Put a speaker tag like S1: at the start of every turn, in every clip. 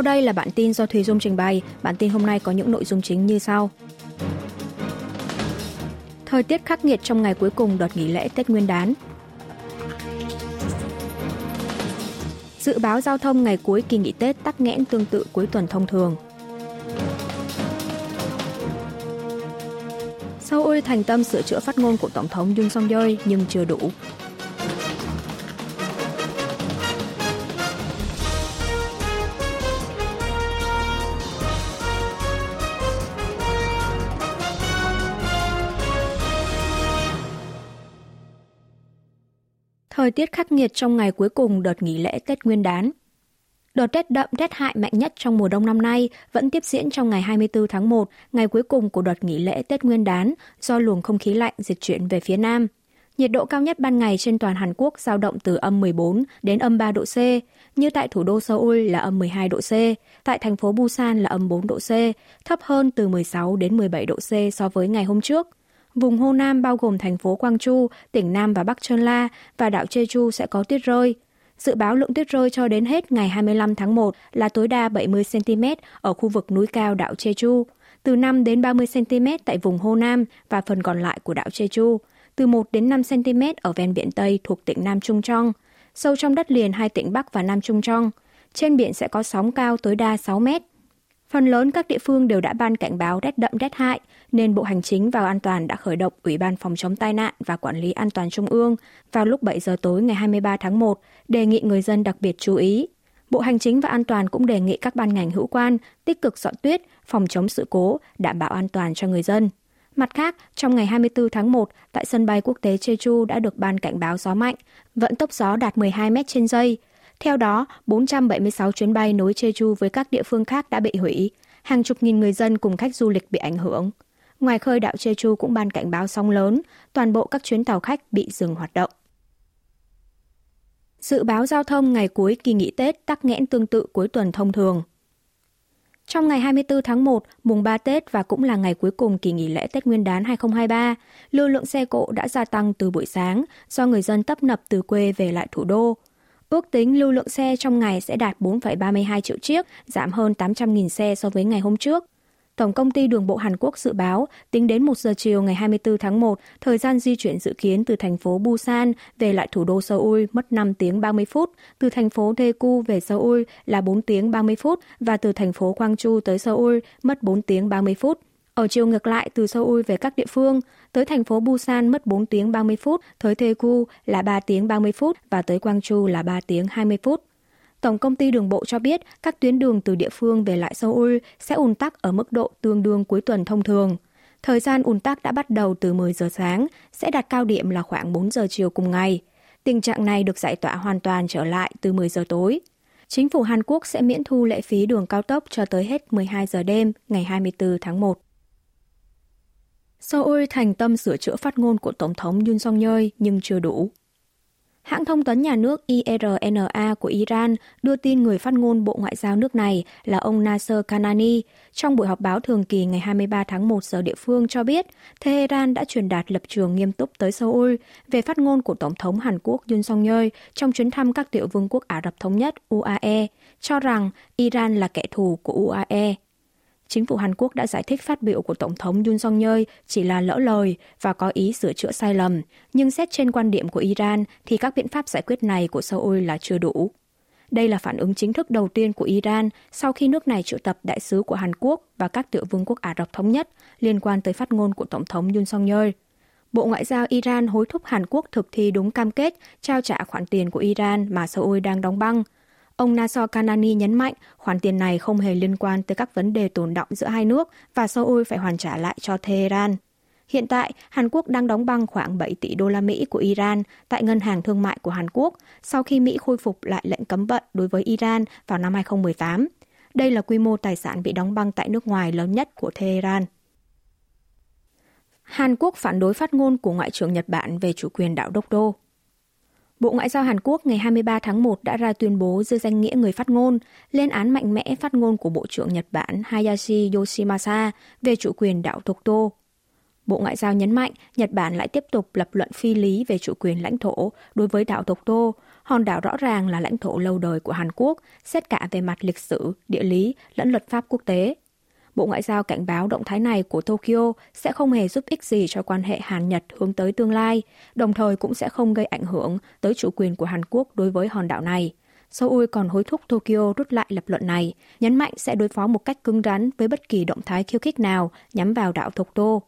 S1: Sau đây là bản tin do Thùy Dung trình bày. Bản tin hôm nay có những nội dung chính như sau. Thời tiết khắc nghiệt trong ngày cuối cùng đợt nghỉ lễ Tết Nguyên đán. Dự báo giao thông ngày cuối kỳ nghỉ Tết tắc nghẽn tương tự cuối tuần thông thường. Seoul thành tâm sửa chữa phát ngôn của Tổng thống Yoon song yeol nhưng chưa đủ. Thời tiết khắc nghiệt trong ngày cuối cùng đợt nghỉ lễ Tết Nguyên đán. Đợt rét đậm rét hại mạnh nhất trong mùa đông năm nay vẫn tiếp diễn trong ngày 24 tháng 1, ngày cuối cùng của đợt nghỉ lễ Tết Nguyên đán, do luồng không khí lạnh dịch chuyển về phía Nam. Nhiệt độ cao nhất ban ngày trên toàn Hàn Quốc dao động từ âm 14 đến âm 3 độ C, như tại thủ đô Seoul là âm 12 độ C, tại thành phố Busan là âm 4 độ C, thấp hơn từ 16 đến 17 độ C so với ngày hôm trước. Vùng Hồ Nam bao gồm thành phố Quang Chu, tỉnh Nam và Bắc Chơn La và đảo Jeju sẽ có tuyết rơi. Dự báo lượng tuyết rơi cho đến hết ngày 25 tháng 1 là tối đa 70 cm ở khu vực núi cao đảo Jeju, từ 5 đến 30 cm tại vùng Hồ Nam và phần còn lại của đảo Jeju, từ 1 đến 5 cm ở ven biển Tây thuộc tỉnh Nam Trung Trong, sâu trong đất liền hai tỉnh Bắc và Nam Trung Trong. Trên biển sẽ có sóng cao tối đa 6 mét. Phần lớn các địa phương đều đã ban cảnh báo rét đậm rét hại, nên Bộ Hành chính và An toàn đã khởi động Ủy ban Phòng chống tai nạn và Quản lý An toàn Trung ương vào lúc 7 giờ tối ngày 23 tháng 1, đề nghị người dân đặc biệt chú ý. Bộ Hành chính và An toàn cũng đề nghị các ban ngành hữu quan tích cực dọn tuyết, phòng chống sự cố, đảm bảo an toàn cho người dân. Mặt khác, trong ngày 24 tháng 1, tại sân bay quốc tế Jeju đã được ban cảnh báo gió mạnh, vận tốc gió đạt 12 mét trên giây, theo đó, 476 chuyến bay nối Jeju với các địa phương khác đã bị hủy. Hàng chục nghìn người dân cùng khách du lịch bị ảnh hưởng. Ngoài khơi đảo Jeju cũng ban cảnh báo sóng lớn, toàn bộ các chuyến tàu khách bị dừng hoạt động. Dự báo giao thông ngày cuối kỳ nghỉ Tết tắc nghẽn tương tự cuối tuần thông thường. Trong ngày 24 tháng 1, mùng 3 Tết và cũng là ngày cuối cùng kỳ nghỉ lễ Tết Nguyên đán 2023, lưu lượng xe cộ đã gia tăng từ buổi sáng do người dân tấp nập từ quê về lại thủ đô. Ước tính lưu lượng xe trong ngày sẽ đạt 4,32 triệu chiếc, giảm hơn 800.000 xe so với ngày hôm trước. Tổng công ty Đường bộ Hàn Quốc dự báo, tính đến 1 giờ chiều ngày 24 tháng 1, thời gian di chuyển dự kiến từ thành phố Busan về lại thủ đô Seoul mất 5 tiếng 30 phút, từ thành phố Daegu về Seoul là 4 tiếng 30 phút và từ thành phố Gwangju tới Seoul mất 4 tiếng 30 phút. Ở chiều ngược lại từ Seoul về các địa phương, tới thành phố Busan mất 4 tiếng 30 phút, tới Daegu là 3 tiếng 30 phút và tới Gwangju là 3 tiếng 20 phút. Tổng công ty đường bộ cho biết các tuyến đường từ địa phương về lại Seoul sẽ ùn tắc ở mức độ tương đương cuối tuần thông thường. Thời gian ùn tắc đã bắt đầu từ 10 giờ sáng, sẽ đạt cao điểm là khoảng 4 giờ chiều cùng ngày. Tình trạng này được giải tỏa hoàn toàn trở lại từ 10 giờ tối. Chính phủ Hàn Quốc sẽ miễn thu lệ phí đường cao tốc cho tới hết 12 giờ đêm ngày 24 tháng 1. Seoul thành tâm sửa chữa phát ngôn của Tổng thống Yoon song yeol nhưng chưa đủ. Hãng thông tấn nhà nước IRNA của Iran đưa tin người phát ngôn Bộ Ngoại giao nước này là ông Nasser Kanani trong buổi họp báo thường kỳ ngày 23 tháng 1 giờ địa phương cho biết Tehran đã truyền đạt lập trường nghiêm túc tới Seoul về phát ngôn của Tổng thống Hàn Quốc Yoon song yeol trong chuyến thăm các tiểu vương quốc Ả Rập Thống Nhất UAE, cho rằng Iran là kẻ thù của UAE. Chính phủ Hàn Quốc đã giải thích phát biểu của Tổng thống Yoon song yeol chỉ là lỡ lời và có ý sửa chữa sai lầm, nhưng xét trên quan điểm của Iran thì các biện pháp giải quyết này của Seoul là chưa đủ. Đây là phản ứng chính thức đầu tiên của Iran sau khi nước này triệu tập đại sứ của Hàn Quốc và các tiểu vương quốc Ả Rập Thống Nhất liên quan tới phát ngôn của Tổng thống Yoon song yeol. Bộ Ngoại giao Iran hối thúc Hàn Quốc thực thi đúng cam kết trao trả khoản tiền của Iran mà Seoul đang đóng băng – Ông Naso Kanani nhấn mạnh khoản tiền này không hề liên quan tới các vấn đề tồn động giữa hai nước và Seoul phải hoàn trả lại cho Tehran. Hiện tại, Hàn Quốc đang đóng băng khoảng 7 tỷ đô la Mỹ của Iran tại Ngân hàng Thương mại của Hàn Quốc sau khi Mỹ khôi phục lại lệnh cấm vận đối với Iran vào năm 2018. Đây là quy mô tài sản bị đóng băng tại nước ngoài lớn nhất của Tehran. Hàn Quốc phản đối phát ngôn của Ngoại trưởng Nhật Bản về chủ quyền đảo Đốc Đô. Bộ Ngoại giao Hàn Quốc ngày 23 tháng 1 đã ra tuyên bố dưới danh nghĩa người phát ngôn, lên án mạnh mẽ phát ngôn của Bộ trưởng Nhật Bản Hayashi Yoshimasa về chủ quyền đảo Dokdo. Bộ Ngoại giao nhấn mạnh Nhật Bản lại tiếp tục lập luận phi lý về chủ quyền lãnh thổ đối với đảo Thục Tô. Hòn đảo rõ ràng là lãnh thổ lâu đời của Hàn Quốc, xét cả về mặt lịch sử, địa lý lẫn luật pháp quốc tế. Bộ Ngoại giao cảnh báo động thái này của Tokyo sẽ không hề giúp ích gì cho quan hệ Hàn-Nhật hướng tới tương lai, đồng thời cũng sẽ không gây ảnh hưởng tới chủ quyền của Hàn Quốc đối với hòn đảo này. Seoul còn hối thúc Tokyo rút lại lập luận này, nhấn mạnh sẽ đối phó một cách cứng rắn với bất kỳ động thái khiêu khích nào nhắm vào đảo Tokto.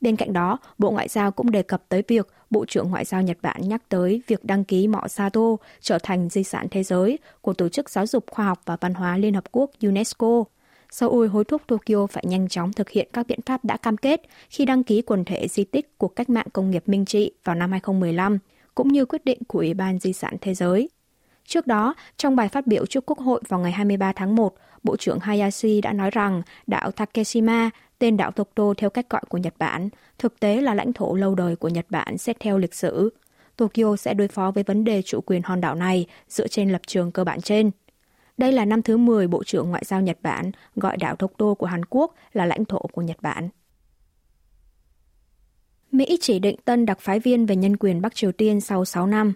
S1: Bên cạnh đó, Bộ Ngoại giao cũng đề cập tới việc Bộ trưởng Ngoại giao Nhật Bản nhắc tới việc đăng ký mỏ Sato trở thành di sản thế giới của Tổ chức Giáo dục Khoa học và Văn hóa Liên Hợp Quốc UNESCO. Seoul hối thúc Tokyo phải nhanh chóng thực hiện các biện pháp đã cam kết khi đăng ký quần thể di tích của cách mạng công nghiệp Minh Trị vào năm 2015, cũng như quyết định của Ủy ban Di sản Thế giới. Trước đó, trong bài phát biểu trước Quốc hội vào ngày 23 tháng 1, Bộ trưởng Hayashi đã nói rằng đảo Takeshima, tên đảo Tokto theo cách gọi của Nhật Bản, thực tế là lãnh thổ lâu đời của Nhật Bản xét theo lịch sử. Tokyo sẽ đối phó với vấn đề chủ quyền hòn đảo này dựa trên lập trường cơ bản trên. Đây là năm thứ 10 Bộ trưởng Ngoại giao Nhật Bản gọi đảo Tokto của Hàn Quốc là lãnh thổ của Nhật Bản. Mỹ chỉ định tân đặc phái viên về nhân quyền Bắc Triều Tiên sau 6 năm.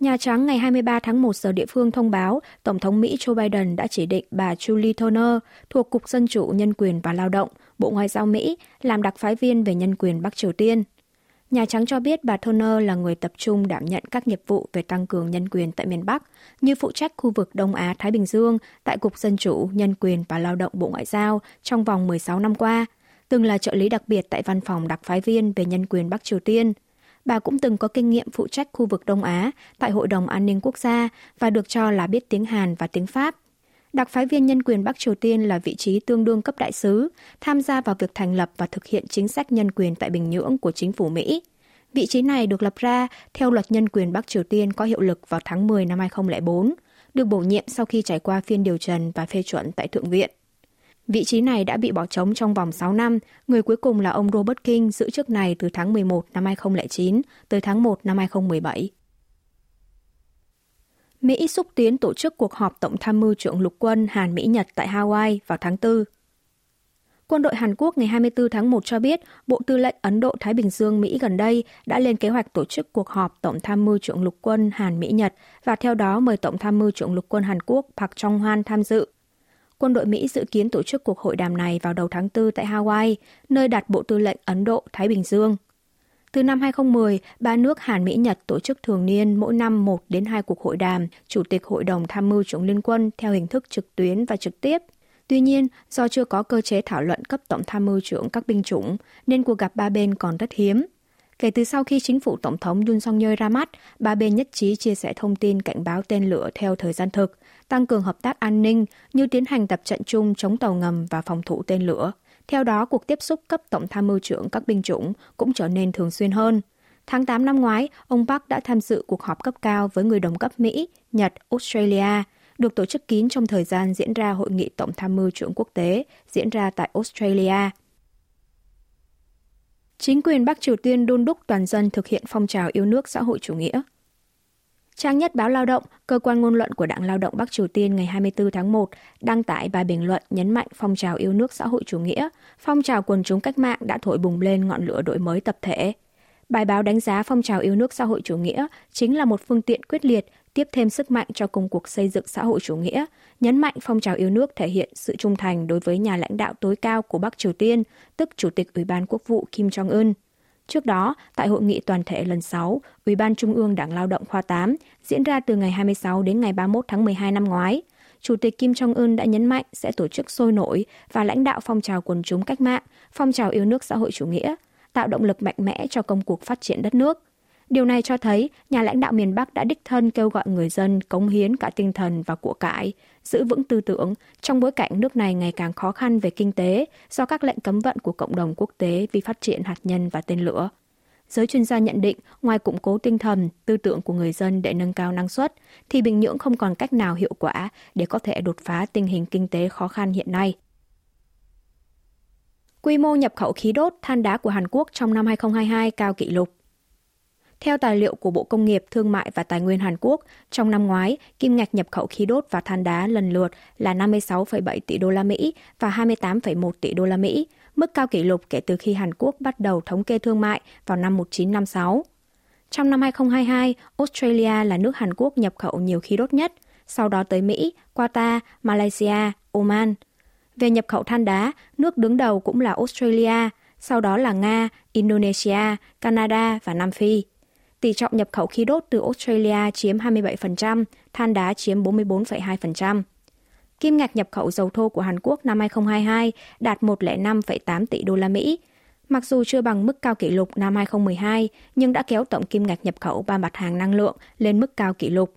S1: Nhà Trắng ngày 23 tháng 1 giờ địa phương thông báo Tổng thống Mỹ Joe Biden đã chỉ định bà Julie Turner thuộc Cục Dân chủ Nhân quyền và Lao động, Bộ Ngoại giao Mỹ làm đặc phái viên về nhân quyền Bắc Triều Tiên. Nhà Trắng cho biết bà Turner là người tập trung đảm nhận các nghiệp vụ về tăng cường nhân quyền tại miền Bắc, như phụ trách khu vực Đông Á-Thái Bình Dương tại Cục Dân chủ, Nhân quyền và Lao động Bộ Ngoại giao trong vòng 16 năm qua, từng là trợ lý đặc biệt tại văn phòng đặc phái viên về nhân quyền Bắc Triều Tiên – Bà cũng từng có kinh nghiệm phụ trách khu vực Đông Á tại Hội đồng An ninh Quốc gia và được cho là biết tiếng Hàn và tiếng Pháp. Đặc phái viên nhân quyền Bắc Triều Tiên là vị trí tương đương cấp đại sứ, tham gia vào việc thành lập và thực hiện chính sách nhân quyền tại Bình Nhưỡng của chính phủ Mỹ. Vị trí này được lập ra theo luật nhân quyền Bắc Triều Tiên có hiệu lực vào tháng 10 năm 2004, được bổ nhiệm sau khi trải qua phiên điều trần và phê chuẩn tại Thượng viện. Vị trí này đã bị bỏ trống trong vòng 6 năm, người cuối cùng là ông Robert King giữ chức này từ tháng 11 năm 2009 tới tháng 1 năm 2017. Mỹ xúc tiến tổ chức cuộc họp Tổng tham mưu trưởng lục quân Hàn Mỹ-Nhật tại Hawaii vào tháng 4. Quân đội Hàn Quốc ngày 24 tháng 1 cho biết Bộ Tư lệnh Ấn Độ-Thái Bình Dương Mỹ gần đây đã lên kế hoạch tổ chức cuộc họp Tổng tham mưu trưởng lục quân Hàn Mỹ-Nhật và theo đó mời Tổng tham mưu trưởng lục quân Hàn Quốc Park Chung-hwan tham dự quân đội Mỹ dự kiến tổ chức cuộc hội đàm này vào đầu tháng 4 tại Hawaii, nơi đặt Bộ Tư lệnh Ấn Độ-Thái Bình Dương. Từ năm 2010, ba nước Hàn Mỹ Nhật tổ chức thường niên mỗi năm một đến hai cuộc hội đàm Chủ tịch Hội đồng Tham mưu trưởng Liên quân theo hình thức trực tuyến và trực tiếp. Tuy nhiên, do chưa có cơ chế thảo luận cấp tổng tham mưu trưởng các binh chủng, nên cuộc gặp ba bên còn rất hiếm. Kể từ sau khi chính phủ Tổng thống Yoon song yeol ra mắt, ba bên nhất trí chia sẻ thông tin cảnh báo tên lửa theo thời gian thực, tăng cường hợp tác an ninh như tiến hành tập trận chung chống tàu ngầm và phòng thủ tên lửa. Theo đó, cuộc tiếp xúc cấp tổng tham mưu trưởng các binh chủng cũng trở nên thường xuyên hơn. Tháng 8 năm ngoái, ông Park đã tham dự cuộc họp cấp cao với người đồng cấp Mỹ, Nhật, Australia, được tổ chức kín trong thời gian diễn ra hội nghị tổng tham mưu trưởng quốc tế diễn ra tại Australia. Chính quyền Bắc Triều Tiên đôn đúc toàn dân thực hiện phong trào yêu nước xã hội chủ nghĩa. Trang nhất báo Lao động, cơ quan ngôn luận của Đảng Lao động Bắc Triều Tiên ngày 24 tháng 1 đăng tải bài bình luận nhấn mạnh phong trào yêu nước xã hội chủ nghĩa, phong trào quần chúng cách mạng đã thổi bùng lên ngọn lửa đổi mới tập thể. Bài báo đánh giá phong trào yêu nước xã hội chủ nghĩa chính là một phương tiện quyết liệt tiếp thêm sức mạnh cho công cuộc xây dựng xã hội chủ nghĩa, nhấn mạnh phong trào yêu nước thể hiện sự trung thành đối với nhà lãnh đạo tối cao của Bắc Triều Tiên, tức Chủ tịch Ủy ban Quốc vụ Kim Jong-un. Trước đó, tại hội nghị toàn thể lần 6, Ủy ban Trung ương Đảng Lao động khoa 8 diễn ra từ ngày 26 đến ngày 31 tháng 12 năm ngoái, Chủ tịch Kim Jong-un đã nhấn mạnh sẽ tổ chức sôi nổi và lãnh đạo phong trào quần chúng cách mạng, phong trào yêu nước xã hội chủ nghĩa, tạo động lực mạnh mẽ cho công cuộc phát triển đất nước. Điều này cho thấy nhà lãnh đạo miền Bắc đã đích thân kêu gọi người dân cống hiến cả tinh thần và của cải, giữ vững tư tưởng trong bối cảnh nước này ngày càng khó khăn về kinh tế do các lệnh cấm vận của cộng đồng quốc tế vì phát triển hạt nhân và tên lửa. Giới chuyên gia nhận định, ngoài củng cố tinh thần, tư tưởng của người dân để nâng cao năng suất, thì Bình Nhưỡng không còn cách nào hiệu quả để có thể đột phá tình hình kinh tế khó khăn hiện nay. Quy mô nhập khẩu khí đốt than đá của Hàn Quốc trong năm 2022 cao kỷ lục. Theo tài liệu của Bộ Công nghiệp, Thương mại và Tài nguyên Hàn Quốc, trong năm ngoái, kim ngạch nhập khẩu khí đốt và than đá lần lượt là 56,7 tỷ đô la Mỹ và 28,1 tỷ đô la Mỹ, mức cao kỷ lục kể từ khi Hàn Quốc bắt đầu thống kê thương mại vào năm 1956. Trong năm 2022, Australia là nước Hàn Quốc nhập khẩu nhiều khí đốt nhất, sau đó tới Mỹ, Qatar, Malaysia, Oman. Về nhập khẩu than đá, nước đứng đầu cũng là Australia, sau đó là Nga, Indonesia, Canada và Nam Phi. Tỷ trọng nhập khẩu khí đốt từ Australia chiếm 27%, than đá chiếm 44,2%. Kim ngạch nhập khẩu dầu thô của Hàn Quốc năm 2022 đạt 105,8 tỷ đô la Mỹ. Mặc dù chưa bằng mức cao kỷ lục năm 2012, nhưng đã kéo tổng kim ngạch nhập khẩu ba mặt hàng năng lượng lên mức cao kỷ lục.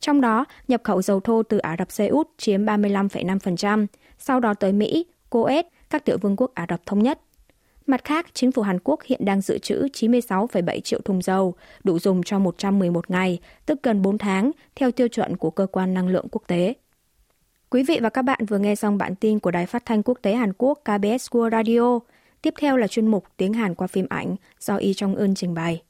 S1: Trong đó, nhập khẩu dầu thô từ Ả Rập Xê Út chiếm 35,5%, sau đó tới Mỹ, Kuwait, các tiểu vương quốc Ả Rập Thống Nhất. Mặt khác, chính phủ Hàn Quốc hiện đang dự trữ 96,7 triệu thùng dầu, đủ dùng cho 111 ngày, tức gần 4 tháng, theo tiêu chuẩn của Cơ quan Năng lượng Quốc tế. Quý vị và các bạn vừa nghe xong bản tin của Đài Phát thanh Quốc tế Hàn Quốc KBS World Radio. Tiếp theo là chuyên mục Tiếng Hàn qua phim ảnh do Y Trong Ưn trình bày.